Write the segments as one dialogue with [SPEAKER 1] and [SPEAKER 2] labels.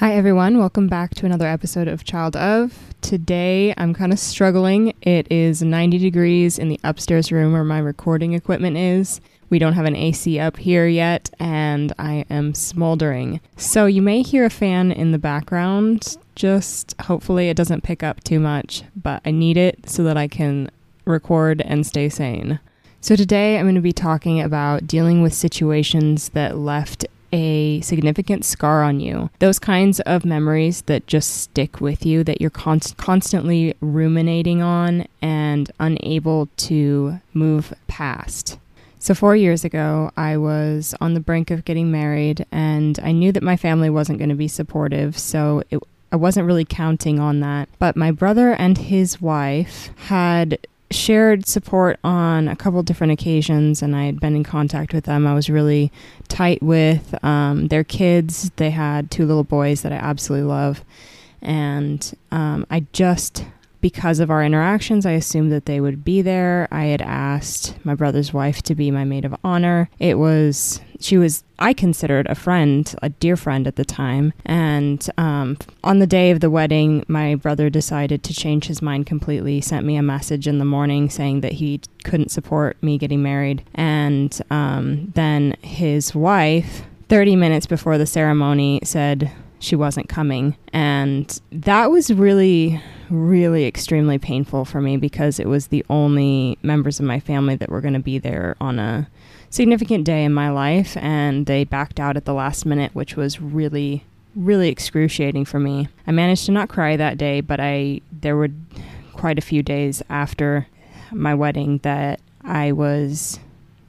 [SPEAKER 1] Hi, everyone. Welcome back to another episode of Child of. Today, I'm kind of struggling. It is 90 degrees in the upstairs room where my recording equipment is. We don't have an AC up here yet, and I am smoldering. So, you may hear a fan in the background. Just hopefully, it doesn't pick up too much, but I need it so that I can record and stay sane. So, today I'm going to be talking about dealing with situations that left a significant scar on you. Those kinds of memories that just stick with you, that you're const- constantly ruminating on and unable to move past. So, four years ago, I was on the brink of getting married, and I knew that my family wasn't going to be supportive, so it, I wasn't really counting on that. But my brother and his wife had shared support on a couple different occasions, and I had been in contact with them. I was really tight with um, their kids. They had two little boys that I absolutely love, and um, I just because of our interactions, I assumed that they would be there. I had asked my brother's wife to be my maid of honor. It was, she was, I considered a friend, a dear friend at the time. And um, on the day of the wedding, my brother decided to change his mind completely, sent me a message in the morning saying that he couldn't support me getting married. And um, then his wife, 30 minutes before the ceremony, said, she wasn't coming. And that was really, really extremely painful for me because it was the only members of my family that were going to be there on a significant day in my life. And they backed out at the last minute, which was really, really excruciating for me. I managed to not cry that day, but I, there were quite a few days after my wedding that I was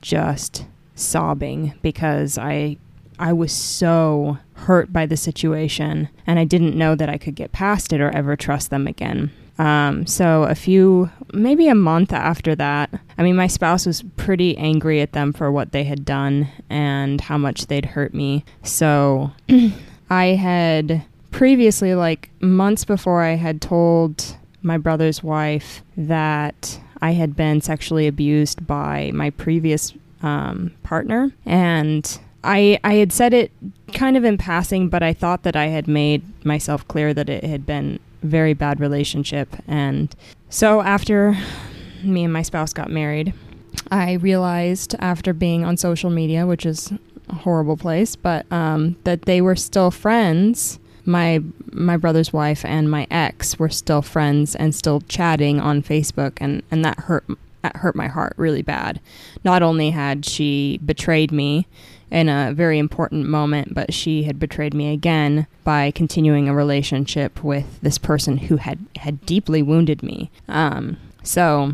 [SPEAKER 1] just sobbing because I I was so hurt by the situation and I didn't know that I could get past it or ever trust them again. Um, so a few, maybe a month after that, I mean, my spouse was pretty angry at them for what they had done and how much they'd hurt me. So I had previously, like months before, I had told my brother's wife that I had been sexually abused by my previous um, partner and I I had said it kind of in passing, but I thought that I had made myself clear that it had been very bad relationship and so after me and my spouse got married, I realized after being on social media, which is a horrible place, but um, that they were still friends. My my brother's wife and my ex were still friends and still chatting on Facebook, and, and that hurt that hurt my heart really bad. Not only had she betrayed me in a very important moment, but she had betrayed me again by continuing a relationship with this person who had, had deeply wounded me. Um, so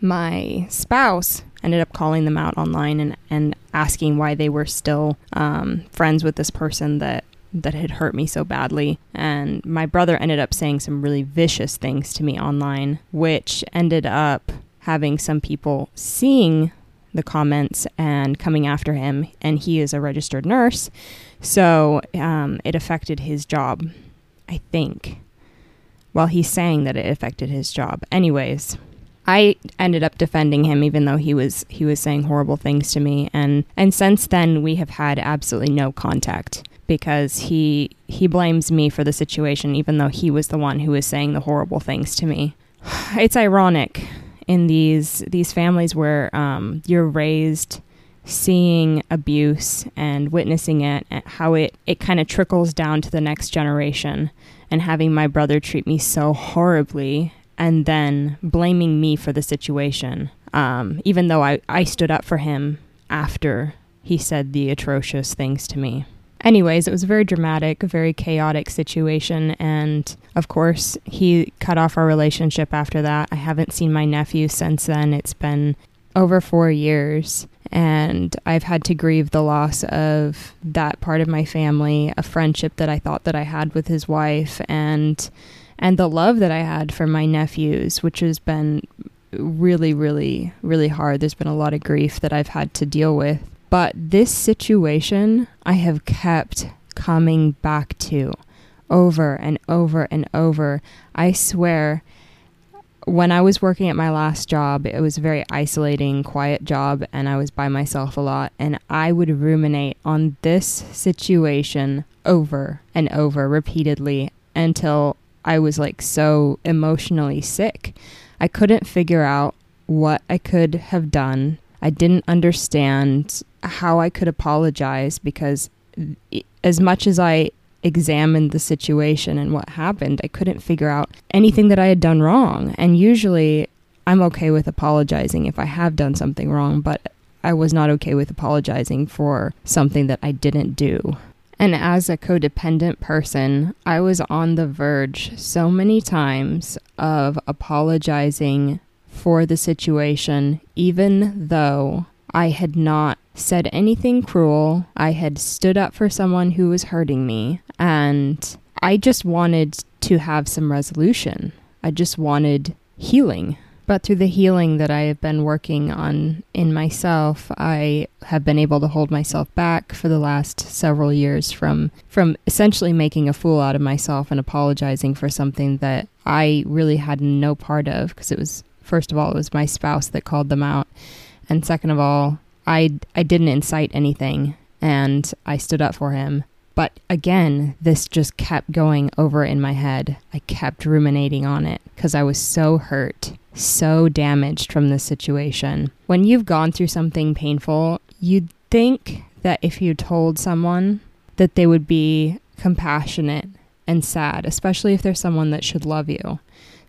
[SPEAKER 1] my spouse ended up calling them out online and, and asking why they were still um, friends with this person that that had hurt me so badly. And my brother ended up saying some really vicious things to me online, which ended up having some people seeing the comments and coming after him, and he is a registered nurse, so um, it affected his job, I think. Well, he's saying that it affected his job. Anyways, I ended up defending him even though he was he was saying horrible things to me and and since then we have had absolutely no contact because he he blames me for the situation even though he was the one who was saying the horrible things to me. It's ironic in these these families where um, you're raised seeing abuse and witnessing it, how it, it kind of trickles down to the next generation, and having my brother treat me so horribly and then blaming me for the situation, um, even though I, I stood up for him after he said the atrocious things to me. Anyways, it was a very dramatic, very chaotic situation. And of course, he cut off our relationship after that. I haven't seen my nephew since then. It's been over four years. And I've had to grieve the loss of that part of my family, a friendship that I thought that I had with his wife, and and the love that I had for my nephews, which has been really, really, really hard. There's been a lot of grief that I've had to deal with. But this situation I have kept coming back to over and over and over. I swear, when I was working at my last job, it was a very isolating, quiet job, and I was by myself a lot. And I would ruminate on this situation over and over repeatedly until I was like so emotionally sick. I couldn't figure out what I could have done. I didn't understand how I could apologize because as much as I examined the situation and what happened, I couldn't figure out anything that I had done wrong. And usually I'm okay with apologizing if I have done something wrong, but I was not okay with apologizing for something that I didn't do. And as a codependent person, I was on the verge so many times of apologizing for the situation, even though I had not said anything cruel. I had stood up for someone who was hurting me, and I just wanted to have some resolution. I just wanted healing. But through the healing that I have been working on in myself, I have been able to hold myself back for the last several years from from essentially making a fool out of myself and apologizing for something that I really had no part of because it was first of all it was my spouse that called them out and second of all I I didn't incite anything and I stood up for him but again, this just kept going over in my head. I kept ruminating on it because I was so hurt so damaged from this situation. When you've gone through something painful, you'd think that if you told someone that they would be compassionate and sad, especially if there's someone that should love you.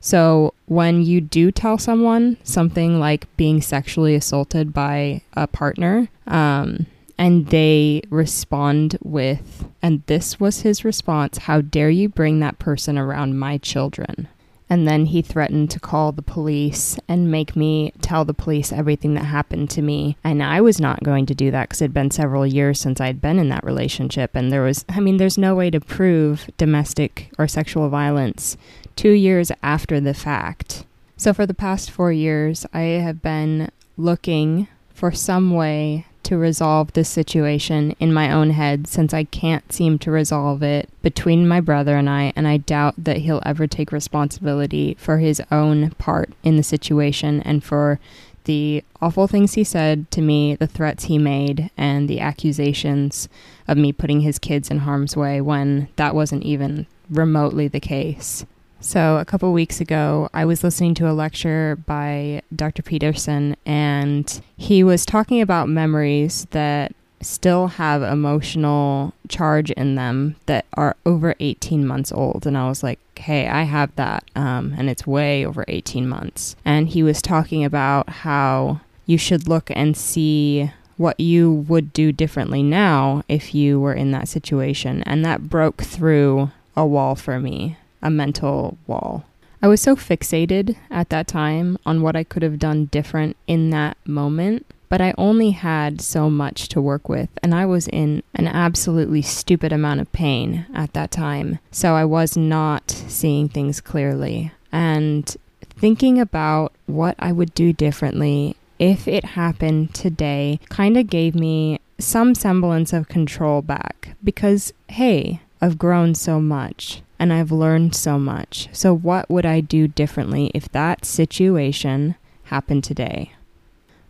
[SPEAKER 1] So, when you do tell someone something like being sexually assaulted by a partner, um, and they respond with, and this was his response How dare you bring that person around my children? And then he threatened to call the police and make me tell the police everything that happened to me. And I was not going to do that because it had been several years since I'd been in that relationship. And there was, I mean, there's no way to prove domestic or sexual violence two years after the fact. So for the past four years, I have been looking for some way to resolve this situation in my own head since I can't seem to resolve it between my brother and I, and I doubt that he'll ever take responsibility for his own part in the situation and for the awful things he said to me, the threats he made, and the accusations of me putting his kids in harm's way when that wasn't even remotely the case. So, a couple weeks ago, I was listening to a lecture by Dr. Peterson, and he was talking about memories that still have emotional charge in them that are over 18 months old. And I was like, hey, I have that, um, and it's way over 18 months. And he was talking about how you should look and see what you would do differently now if you were in that situation. And that broke through a wall for me a mental wall. I was so fixated at that time on what I could have done different in that moment, but I only had so much to work with, and I was in an absolutely stupid amount of pain at that time. So I was not seeing things clearly. And thinking about what I would do differently if it happened today kind of gave me some semblance of control back because, hey, I've grown so much and I've learned so much. So, what would I do differently if that situation happened today?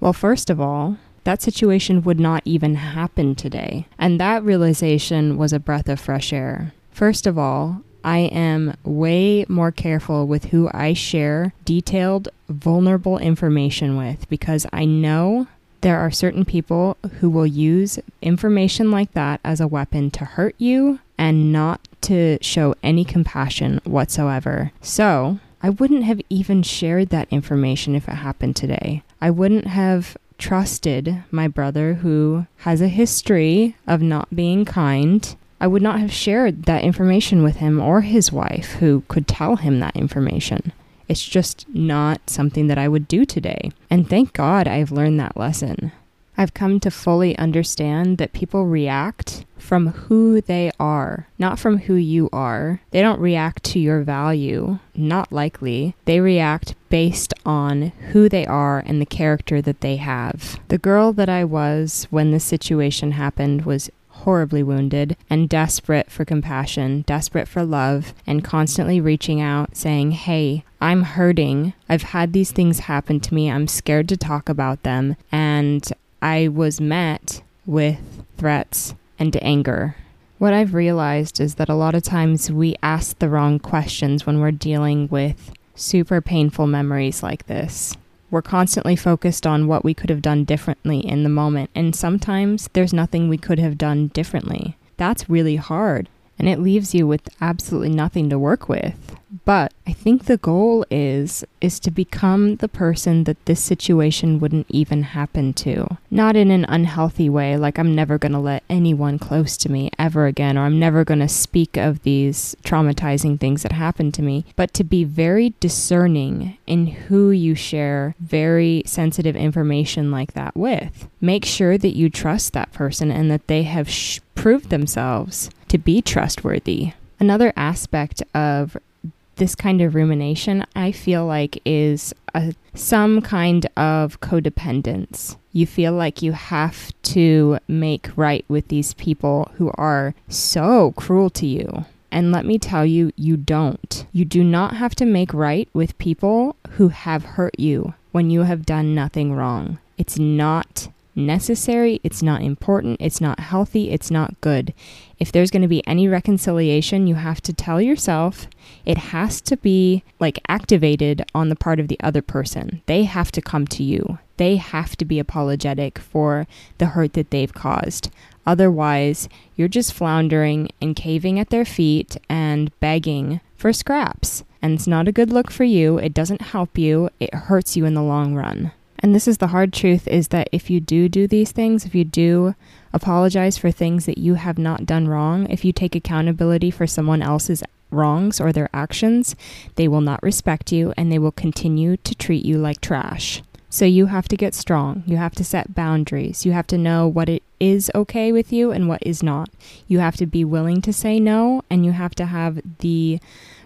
[SPEAKER 1] Well, first of all, that situation would not even happen today. And that realization was a breath of fresh air. First of all, I am way more careful with who I share detailed, vulnerable information with because I know there are certain people who will use information like that as a weapon to hurt you and not to show any compassion whatsoever. So, I wouldn't have even shared that information if it happened today. I wouldn't have trusted my brother who has a history of not being kind. I would not have shared that information with him or his wife who could tell him that information. It's just not something that I would do today. And thank God I've learned that lesson. I've come to fully understand that people react from who they are, not from who you are. They don't react to your value, not likely. They react based on who they are and the character that they have. The girl that I was when this situation happened was horribly wounded and desperate for compassion, desperate for love, and constantly reaching out saying, Hey, I'm hurting. I've had these things happen to me. I'm scared to talk about them. And I was met with threats and anger. What I've realized is that a lot of times we ask the wrong questions when we're dealing with super painful memories like this. We're constantly focused on what we could have done differently in the moment, and sometimes there's nothing we could have done differently. That's really hard, and it leaves you with absolutely nothing to work with. But I think the goal is is to become the person that this situation wouldn't even happen to. Not in an unhealthy way like I'm never going to let anyone close to me ever again or I'm never going to speak of these traumatizing things that happened to me, but to be very discerning in who you share very sensitive information like that with. Make sure that you trust that person and that they have sh- proved themselves to be trustworthy. Another aspect of this kind of rumination, I feel like, is a, some kind of codependence. You feel like you have to make right with these people who are so cruel to you. And let me tell you, you don't. You do not have to make right with people who have hurt you when you have done nothing wrong. It's not necessary, it's not important, it's not healthy, it's not good. If there's going to be any reconciliation, you have to tell yourself it has to be like activated on the part of the other person. They have to come to you. They have to be apologetic for the hurt that they've caused. Otherwise, you're just floundering and caving at their feet and begging for scraps. And it's not a good look for you. It doesn't help you. It hurts you in the long run. And this is the hard truth is that if you do do these things, if you do apologize for things that you have not done wrong, if you take accountability for someone else's wrongs or their actions, they will not respect you and they will continue to treat you like trash. So you have to get strong. You have to set boundaries. You have to know what it is okay with you and what is not. You have to be willing to say no and you have to have the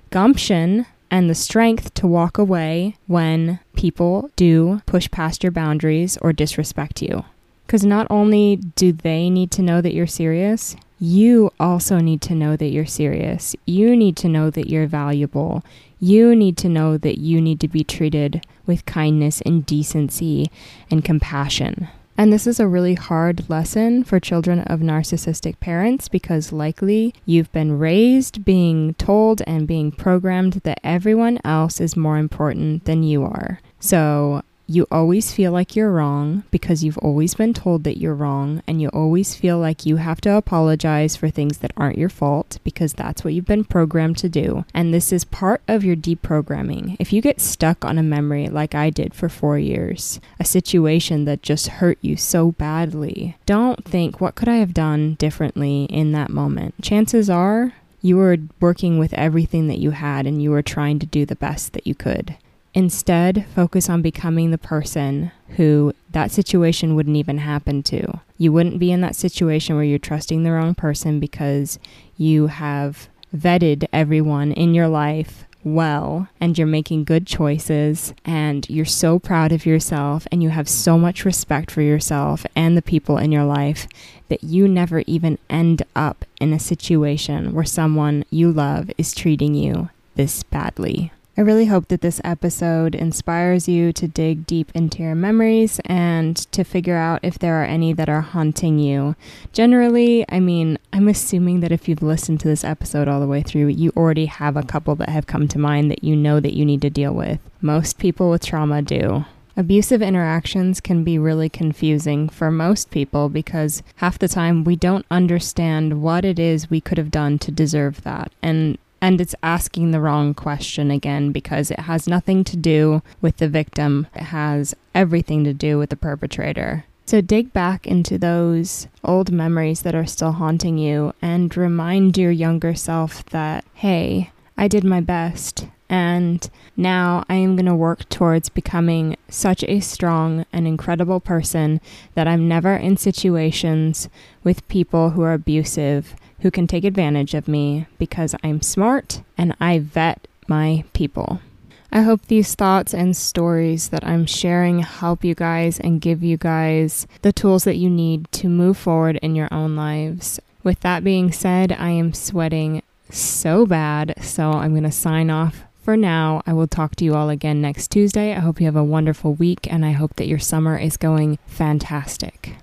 [SPEAKER 1] gumption and the strength to walk away when people do push past your boundaries or disrespect you. Because not only do they need to know that you're serious, you also need to know that you're serious. You need to know that you're valuable. You need to know that you need to be treated with kindness and decency and compassion. And this is a really hard lesson for children of narcissistic parents because likely you've been raised being told and being programmed that everyone else is more important than you are. So you always feel like you're wrong because you've always been told that you're wrong, and you always feel like you have to apologize for things that aren't your fault because that's what you've been programmed to do. And this is part of your deprogramming. If you get stuck on a memory like I did for four years, a situation that just hurt you so badly, don't think, what could I have done differently in that moment? Chances are you were working with everything that you had and you were trying to do the best that you could. Instead, focus on becoming the person who that situation wouldn't even happen to. You wouldn't be in that situation where you're trusting the wrong person because you have vetted everyone in your life well and you're making good choices and you're so proud of yourself and you have so much respect for yourself and the people in your life that you never even end up in a situation where someone you love is treating you this badly. I really hope that this episode inspires you to dig deep into your memories and to figure out if there are any that are haunting you. Generally, I mean, I'm assuming that if you've listened to this episode all the way through, you already have a couple that have come to mind that you know that you need to deal with. Most people with trauma do. Abusive interactions can be really confusing for most people because half the time we don't understand what it is we could have done to deserve that. And and it's asking the wrong question again because it has nothing to do with the victim, it has everything to do with the perpetrator. So dig back into those old memories that are still haunting you and remind your younger self that, hey, I did my best. And now I am going to work towards becoming such a strong and incredible person that I'm never in situations with people who are abusive who can take advantage of me because I'm smart and I vet my people. I hope these thoughts and stories that I'm sharing help you guys and give you guys the tools that you need to move forward in your own lives. With that being said, I am sweating so bad, so I'm going to sign off for now. I will talk to you all again next Tuesday. I hope you have a wonderful week and I hope that your summer is going fantastic.